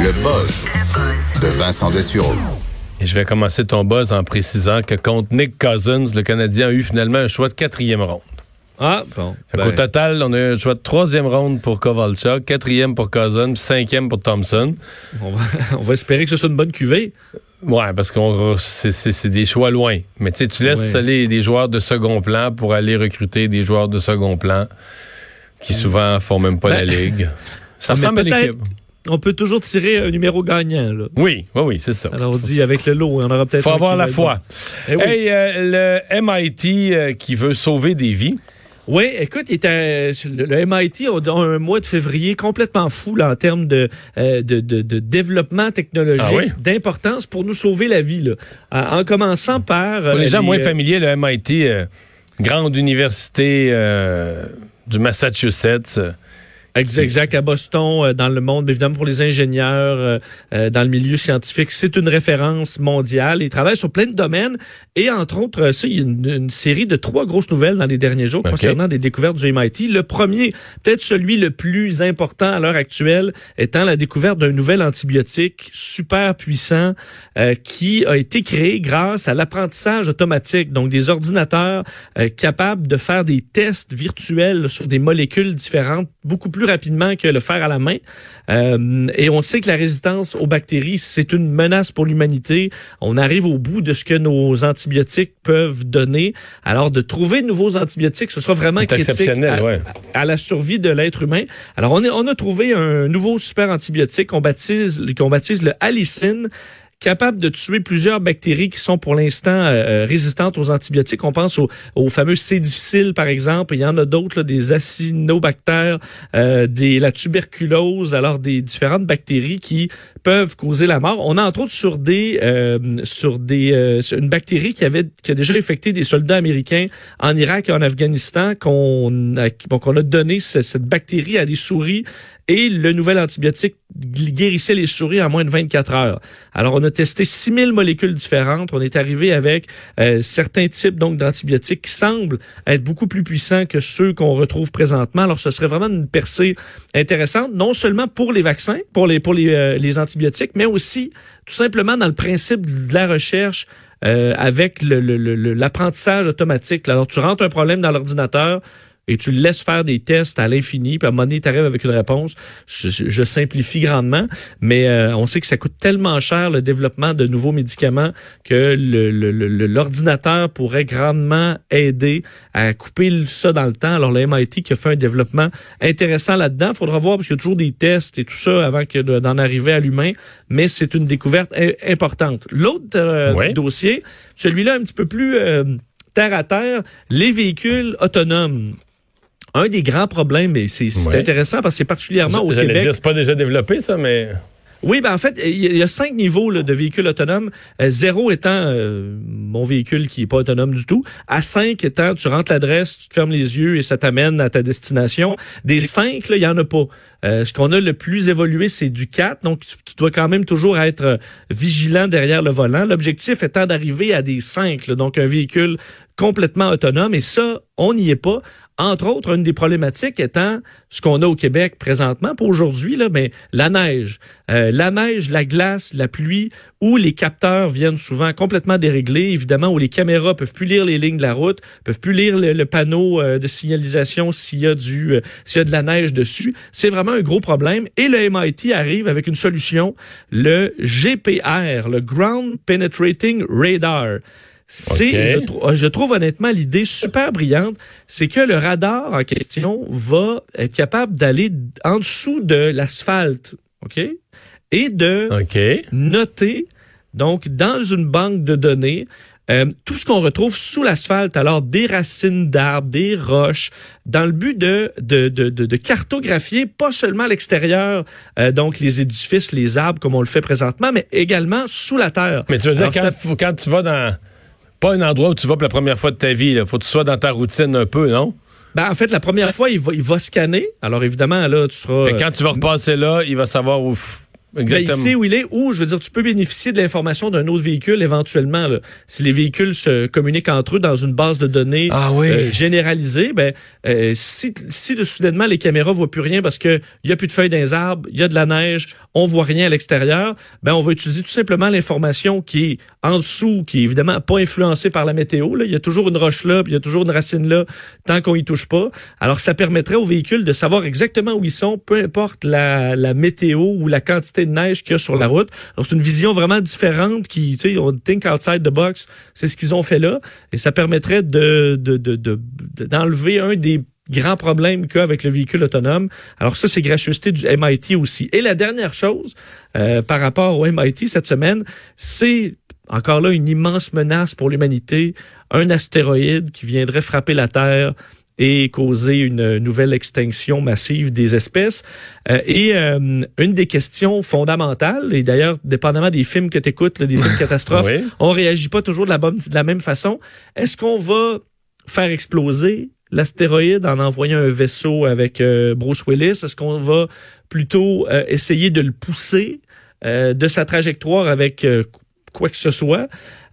Le buzz de Vincent Dessureau. Et je vais commencer ton buzz en précisant que contre Nick Cousins, le Canadien a eu finalement un choix de quatrième ronde. Ah, bon. Fait qu'au total, on a eu un choix de troisième ronde pour Kovalchuk, quatrième pour Cousins, puis cinquième pour Thompson. on, va, on va espérer que ce soit une bonne cuvée. Ouais, parce que c'est des choix loin. Mais tu sais, tu laisses Ouais. aller des joueurs de second plan pour aller recruter des joueurs de second plan qui souvent font même pas la Ben, ligue. Ça mais ressemble à l'équipe. On peut toujours tirer un numéro gagnant. Là. Oui, oui, oui, c'est ça. Alors on dit avec le lot, on aura peut-être. Faut avoir la foi. Eh oui. Hey, euh, le MIT euh, qui veut sauver des vies. Oui, écoute, il était, le, MIT a un mois de février complètement fou là, en termes de, euh, de, de, de développement technologique, Ah oui? d'importance pour nous sauver la vie. Là. En, en commençant par... Pour les gens moins euh, familiers, le MIT, euh, grande université euh, du Massachusetts. Exact, à Boston, euh, dans le monde, évidemment pour les ingénieurs, euh, euh, dans le milieu scientifique, c'est une référence mondiale. Ils travaillent sur plein de domaines et entre autres, ça, il y a une, une série de trois grosses nouvelles dans les derniers jours concernant des découvertes du MIT. Le premier, peut-être celui le plus important à l'heure actuelle, étant la découverte d'un nouvel antibiotique super puissant euh, qui a été créé grâce à l'apprentissage automatique, donc des ordinateurs euh, capables de faire des tests virtuels sur des molécules différentes beaucoup plus rapidement que le faire à la main. Euh, et on sait que la résistance aux bactéries, c'est une menace pour l'humanité. On arrive au bout de ce que nos antibiotiques peuvent donner. Alors, de trouver de nouveaux antibiotiques, ce sera vraiment critique exceptionnel, à, ouais. à la survie de l'être humain. Alors, on, est, on a trouvé un nouveau super antibiotique qu'on baptise, qu'on baptise le Alicine capable de tuer plusieurs bactéries qui sont pour l'instant euh, euh, résistantes aux antibiotiques. On pense au, au fameux C difficile, par exemple. Il y en a d'autres, des acinobactères, euh, la tuberculose, alors des différentes bactéries qui peuvent causer la mort. On a entre autres sur des euh, sur des euh, une bactérie qui avait qui a déjà infecté des soldats américains en Irak et en Afghanistan qu'on a, bon, a donné ce- cette bactérie à des souris et le nouvel antibiotique guérissait les souris en moins de 24 heures. Alors, on a testé 6000 molécules différentes. On est arrivé avec euh, certains types donc d'antibiotiques qui semblent être beaucoup plus puissants que ceux qu'on retrouve présentement. Alors, ce serait vraiment une percée intéressante, non seulement pour les vaccins, pour les pour les, euh, les antibiotiques, mais aussi tout simplement dans le principe de la recherche euh, avec le- le- le- l'apprentissage automatique. Alors, tu rentres un problème dans l'ordinateur, et tu le laisses faire des tests à l'infini, puis à un moment donné, tu arrives avec une réponse. Je, je- je simplifie grandement, mais euh, on sait que ça coûte tellement cher le développement de nouveaux médicaments que le- le- le- l'ordinateur pourrait grandement aider à couper ça dans le temps. Alors le MIT qui a fait un développement intéressant là-dedans, faudra voir parce qu'il y a toujours des tests et tout ça avant que de- d'en arriver à l'humain, mais c'est une découverte importante. L'autre euh, Ouais. dossier, celui-là un petit peu plus euh, terre à terre, les véhicules autonomes. Un des grands problèmes, et c'est Ouais. intéressant parce que c'est particulièrement au Québec. dire, c'est pas déjà développé, ça, mais. Oui, ben en fait, il y a- il y a cinq niveaux là, de véhicules autonomes. Euh, zéro étant euh, mon véhicule qui est pas autonome du tout. À cinq étant, tu rentres l'adresse, tu te fermes les yeux et ça t'amène à ta destination. Des cinq, là, il y en a pas. Euh, ce qu'on a le plus évolué, c'est du 4. Donc, tu, tu dois quand même toujours être euh, vigilant derrière le volant. L'objectif étant d'arriver à des cinq. là, donc, un véhicule complètement autonome. Et ça, on n'y est pas. Entre autres, une des problématiques étant ce qu'on a au Québec présentement, pour aujourd'hui, là, ben, la neige. Euh, la neige, la glace, la pluie, où les capteurs viennent souvent complètement déréglés, évidemment, où les caméras peuvent plus lire les lignes de la route, peuvent plus lire le, le panneau euh, de signalisation s'il y a du euh, s'il y a de la neige dessus. C'est vraiment un gros problème. Et le MIT arrive avec une solution, le GPR, le Ground Penetrating Radar. C'est, je, trou- je trouve honnêtement l'idée super brillante, c'est que le radar en question va être capable d'aller en dessous de l'asphalte, ok, et de noter donc dans une banque de données euh, tout ce qu'on retrouve sous l'asphalte, alors des racines d'arbres, des roches, dans le but de, de, de, de, cartographier pas seulement l'extérieur, euh, donc les édifices, les arbres comme on le fait présentement, mais également sous la terre. Mais tu veux dire, Alors, quand, ça- faut- quand tu vas dans. Pas un endroit où tu vas pour la première fois de ta vie, il faut que tu sois dans ta routine un peu, non? Ben, en fait, la première fois, il va, il va scanner. Alors, évidemment, là, tu seras... Fait quand tu vas repasser là, il va savoir où. F- Ben, il Exactement. sait où il est, ou je veux dire, tu peux bénéficier de l'information d'un autre véhicule éventuellement. là. Si les véhicules se communiquent entre eux dans une base de données Ah oui. euh, généralisée, ben euh, si, si de soudainement les caméras voient plus rien parce que il y a plus de feuilles dans les arbres, il y a de la neige, on voit rien à l'extérieur, ben on va utiliser tout simplement l'information qui est en dessous, qui est évidemment pas influencée par la météo. Là. Il y a toujours une roche là, puis il y a toujours une racine là, tant qu'on y touche pas. Alors ça permettrait aux véhicules de savoir exactement où ils sont, peu importe la, la météo ou la quantité de neige qu'il y a sur la route. C'est une vision vraiment différente qui, tu sais, on think outside the box. C'est ce qu'ils ont fait là, et ça permettrait de- d'enlever un des grands problèmes qu'il y a avec le véhicule autonome. Alors ça, c'est gracieuseté du MIT aussi. Et la dernière chose, euh, par rapport au MIT cette semaine, c'est encore là une immense menace pour l'humanité, un astéroïde qui viendrait frapper la Terre et causer une nouvelle extinction massive des espèces. Euh, et euh, une des questions fondamentales, et d'ailleurs, dépendamment des films que tu écoutes, des films catastrophes, Oui. on réagit pas toujours de la, bonne, de la même façon. Est-ce qu'on va faire exploser l'astéroïde en envoyant un vaisseau avec euh, Bruce Willis? Est-ce qu'on va plutôt euh, essayer de le pousser euh, de sa trajectoire avec euh, quoi que ce soit?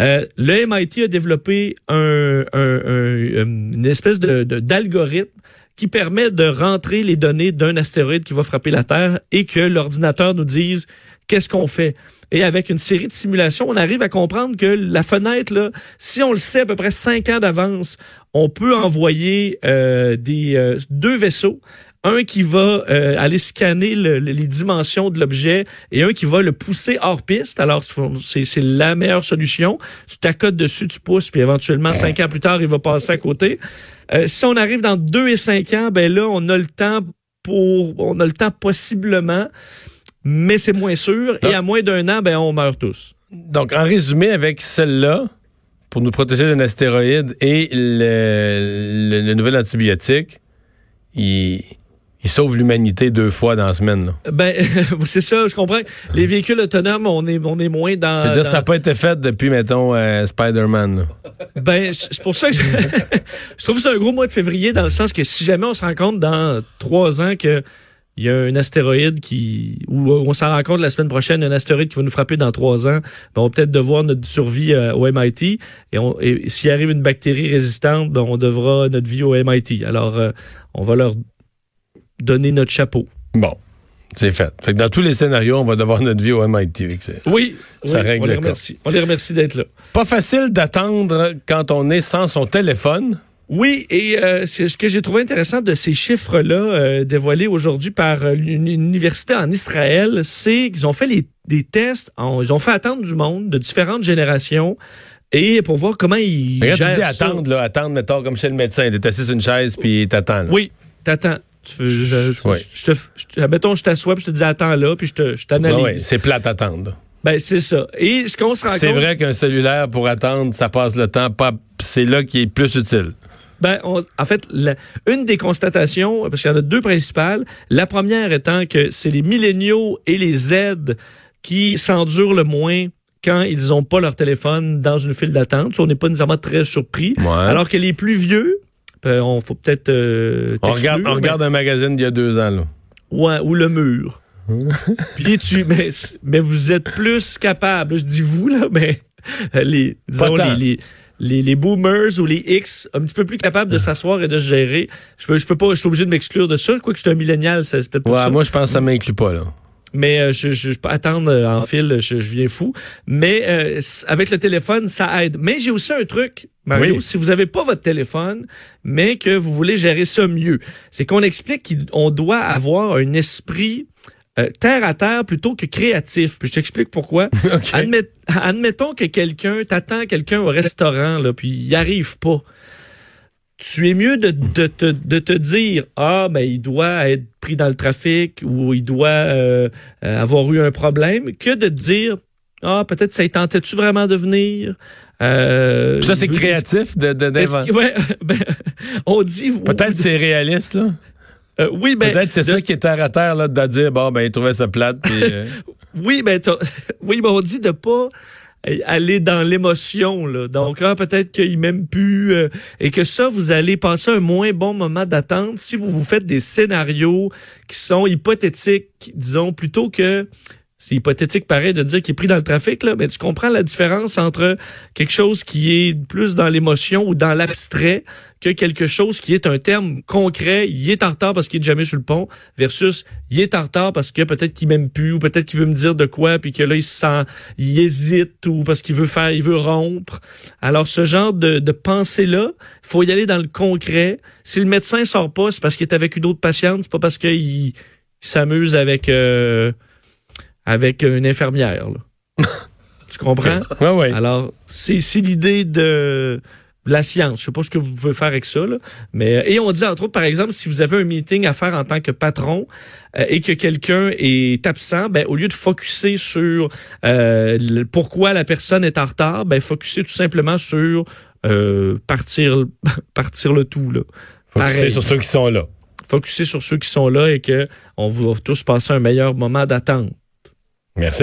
Euh, le MIT a développé un, un- un- une espèce de- d'algorithme qui permet de rentrer les données d'un astéroïde qui va frapper la Terre et que l'ordinateur nous dise qu'est-ce qu'on fait. Et avec une série de simulations, on arrive à comprendre que la fenêtre, là, si on le sait à peu près cinq ans d'avance, on peut envoyer euh, des euh, deux vaisseaux. Un qui va euh, aller scanner le- le- les dimensions de l'objet et un qui va le pousser hors piste. Alors, c'est la meilleure solution. Tu t'accotes dessus, tu pousses, puis éventuellement, cinq ans plus tard, il va passer à côté. Euh, si on arrive dans deux et cinq ans, ben là, on a le temps pour... On a le temps possiblement, mais c'est moins sûr. Et à moins d'un an, ben on meurt tous. Donc, en résumé, avec celle-là, pour nous protéger d'un astéroïde et le, le- le nouvel antibiotique, il, il sauve l'humanité deux fois dans la semaine. là. Ben, c'est ça, je comprends. Les véhicules autonomes, on est, on est moins dans... Je veux dire, dans- ça n'a pas été fait depuis, mettons, euh, Spider-Man. Ben, c'est pour ça que je, je trouve c'est un gros mois de février dans le sens que si jamais on se rend compte dans trois ans que il y a un astéroïde qui, ou on s'en rend compte la semaine prochaine, un astéroïde qui va nous frapper dans trois ans, ben on va peut-être devoir notre survie euh, au MIT. Et, on- et s'il arrive une bactérie résistante, ben on devra notre vie au MIT. Alors, euh, on va leur donner notre chapeau. Bon, c'est fait. Fait que dans tous les scénarios, on va devoir notre vie au MIT. Oui, Ça oui, règle on les le remercie. On les remercie d'être là. Pas facile d'attendre quand on est sans son téléphone. Oui, et euh, ce que j'ai trouvé intéressant de ces chiffres-là euh, dévoilés aujourd'hui par euh, une université en Israël, c'est qu'ils ont fait les, des tests, en- ils ont fait attendre du monde de différentes générations et pour voir comment ils Mais quand gèrent tu dis ça. attendre, là, attendre, mettons, comme chez le médecin, t'es assis sur une chaise puis t'attends. Oui, t'attends. Tu veux- je, je- Oui. je te, mettons, je t'assois puis je te dis attends là puis je te, je t'analyse. Ouais, c'est plate attendre. Ben c'est ça. Et ce qu'on se rend C'est compte, vrai qu'un cellulaire, pour attendre, ça passe le temps. Pas, c'est là qui est plus utile. Ben, on- en fait, la- une des constatations, parce qu'il y en a deux principales, la première étant que c'est les milléniaux et les Z qui s'endurent le moins quand ils n'ont pas leur téléphone dans une file d'attente. On n'est pas nécessairement très surpris. Ouais. Alors que les plus vieux, on faut peut-être euh, On regarde, on mais- regarde un magazine d'il y a deux ans. Là. Ouais, ou le mur. Puis tu, mais, mais vous êtes plus capable, je dis vous, là, mais euh, les, disons, les, les, les, les boomers ou les X, un petit peu plus capables de s'asseoir et de se gérer. Je peux, je peux pas, je suis obligé de m'exclure de ça. Quoi que je suis un millénial, c'est peut-être Ouais, ça. moi, je pense que ça m'inclut pas. Là. Mais euh, je, je, je peux attendre euh, en fil, je, je viens fou. Mais euh, avec le téléphone, ça aide. Mais j'ai aussi un truc, Mario, Oui. si vous avez pas votre téléphone, mais que vous voulez gérer ça mieux, c'est qu'on explique qu'on doit avoir un esprit euh, terre à terre plutôt que créatif. Puis je t'explique pourquoi. Admet- admettons que quelqu'un, t'attends quelqu'un au restaurant, là, puis il arrive pas. Tu es mieux de, de, te- de te dire ah ben il doit être pris dans le trafic ou il doit euh, avoir eu un problème que de te dire ah peut-être ça y tentait-tu vraiment de venir? Euh, ça, c'est créatif de, de- que- ouais, ben, on dit Peut-être c'est réaliste, là. euh, oui ben Peut-être c'est de- ça qui est terre à terre, là, de dire, bon, ben, il trouvait ça plate. puis, euh, Oui, ben, oui, ben, on dit de pas aller dans l'émotion, là. Donc, là, peut-être qu'il m'aime plus, euh, et que ça, vous allez passer un moins bon moment d'attente si vous vous faites des scénarios qui sont hypothétiques, disons, plutôt que c'est hypothétique pareil de dire qu'il est pris dans le trafic, là, mais tu comprends la différence entre quelque chose qui est plus dans l'émotion ou dans l'abstrait que quelque chose qui est un terme concret, il est en retard parce qu'il est jamais sur le pont, versus il est en retard parce que peut-être qu'il m'aime plus ou peut-être qu'il veut me dire de quoi puis que là il se sent, il hésite ou parce qu'il veut faire, il veut rompre. Alors ce genre de, pensée-là, faut y aller dans le concret. Si le médecin sort pas, c'est parce qu'il est avec une autre patiente, c'est pas parce qu'il il s'amuse avec... Euh, avec une infirmière. Là. tu comprends? Ouais, ouais. Alors, c'est l'idée de la science. Je sais pas ce que vous pouvez faire avec ça, là. mais et on dit entre autres, par exemple, si vous avez un meeting à faire en tant que patron euh, et que quelqu'un est absent, ben au lieu de focuser sur euh, le- pourquoi la personne est en retard, ben focuser tout simplement sur euh, partir partir le tout là. C'est sur ceux qui sont là. Focuser sur ceux qui sont là et que on va tous passer un meilleur moment d'attente. Merci.